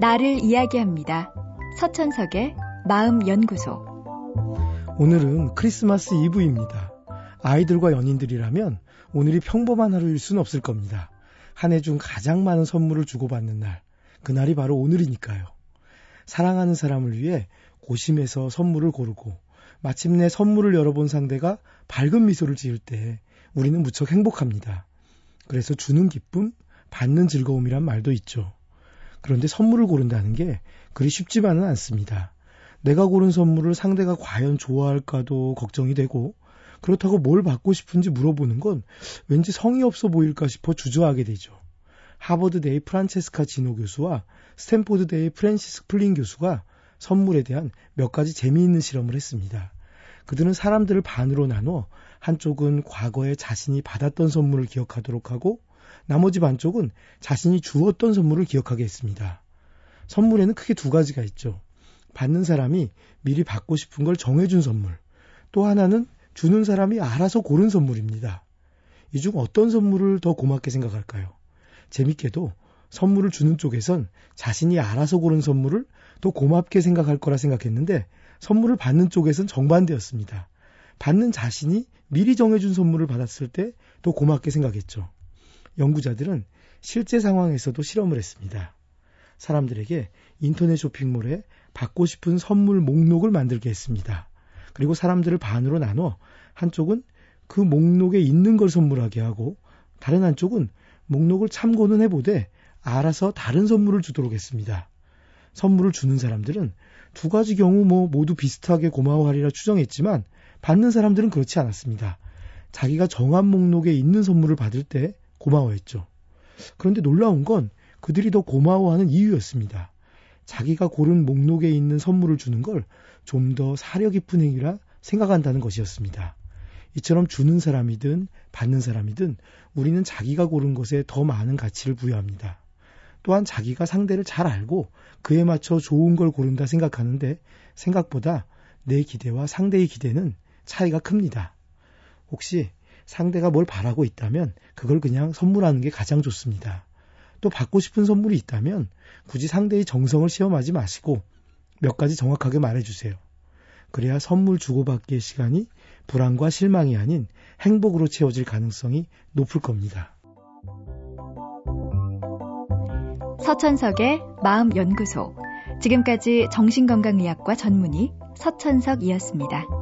나를 이야기합니다. 서천석의 마음연구소. 오늘은 크리스마스 이브입니다. 아이들과 연인들이라면 오늘이 평범한 하루일 수는 없을 겁니다. 한 해 중 가장 많은 선물을 주고받는 날. 그날이 바로 오늘이니까요. 사랑하는 사람을 위해 고심해서 선물을 고르고 마침내 선물을 열어본 상대가 밝은 미소를 지을 때 우리는 무척 행복합니다. 그래서 주는 기쁨, 받는 즐거움이란 말도 있죠. 그런데 선물을 고른다는 게 그리 쉽지만은 않습니다. 내가 고른 선물을 상대가 과연 좋아할까도 걱정이 되고 그렇다고 뭘 받고 싶은지 물어보는 건 왠지 성의 없어 보일까 싶어 주저하게 되죠. 하버드대의 프란체스카 지노 교수와 스탠포드대의 프랜시스 플린 교수가 선물에 대한 몇 가지 재미있는 실험을 했습니다. 그들은 사람들을 반으로 나눠 한쪽은 과거에 자신이 받았던 선물을 기억하도록 하고 나머지 반쪽은 자신이 주었던 선물을 기억하게 했습니다. 선물에는 크게 두 가지가 있죠. 받는 사람이 미리 받고 싶은 걸 정해준 선물. 또 하나는 주는 사람이 알아서 고른 선물입니다. 이 중 어떤 선물을 더 고맙게 생각할까요? 재밌게도 선물을 주는 쪽에선 자신이 알아서 고른 선물을 더 고맙게 생각할 거라 생각했는데 선물을 받는 쪽에선 정반대였습니다. 받는 자신이 미리 정해준 선물을 받았을 때 더 고맙게 생각했죠. 연구자들은 실제 상황에서도 실험을 했습니다. 사람들에게 인터넷 쇼핑몰에 받고 싶은 선물 목록을 만들게 했습니다. 그리고 사람들을 반으로 나눠 한쪽은 그 목록에 있는 걸 선물하게 하고 다른 한쪽은 목록을 참고는 해보되 알아서 다른 선물을 주도록 했습니다. 선물을 주는 사람들은 두 가지 경우 뭐 모두 비슷하게 고마워하리라 추정했지만 받는 사람들은 그렇지 않았습니다. 자기가 정한 목록에 있는 선물을 받을 때 고마워했죠. 그런데 놀라운 건 그들이 더 고마워하는 이유였습니다. 자기가 고른 목록에 있는 선물을 주는 걸 좀 더 사려 깊은 행위라 생각한다는 것이었습니다. 이처럼 주는 사람이든 받는 사람이든 우리는 자기가 고른 것에 더 많은 가치를 부여합니다. 또한 자기가 상대를 잘 알고 그에 맞춰 좋은 걸 고른다 생각하는데 생각보다 내 기대와 상대의 기대는 차이가 큽니다. 혹시 상대가 뭘 바라고 있다면 그걸 그냥 선물하는 게 가장 좋습니다. 또 받고 싶은 선물이 있다면 굳이 상대의 정성을 시험하지 마시고 몇 가지 정확하게 말해주세요. 그래야 선물 주고받기의 시간이 불안과 실망이 아닌 행복으로 채워질 가능성이 높을 겁니다. 서천석의 마음연구소. 지금까지 정신건강의학과 전문의 서천석이었습니다.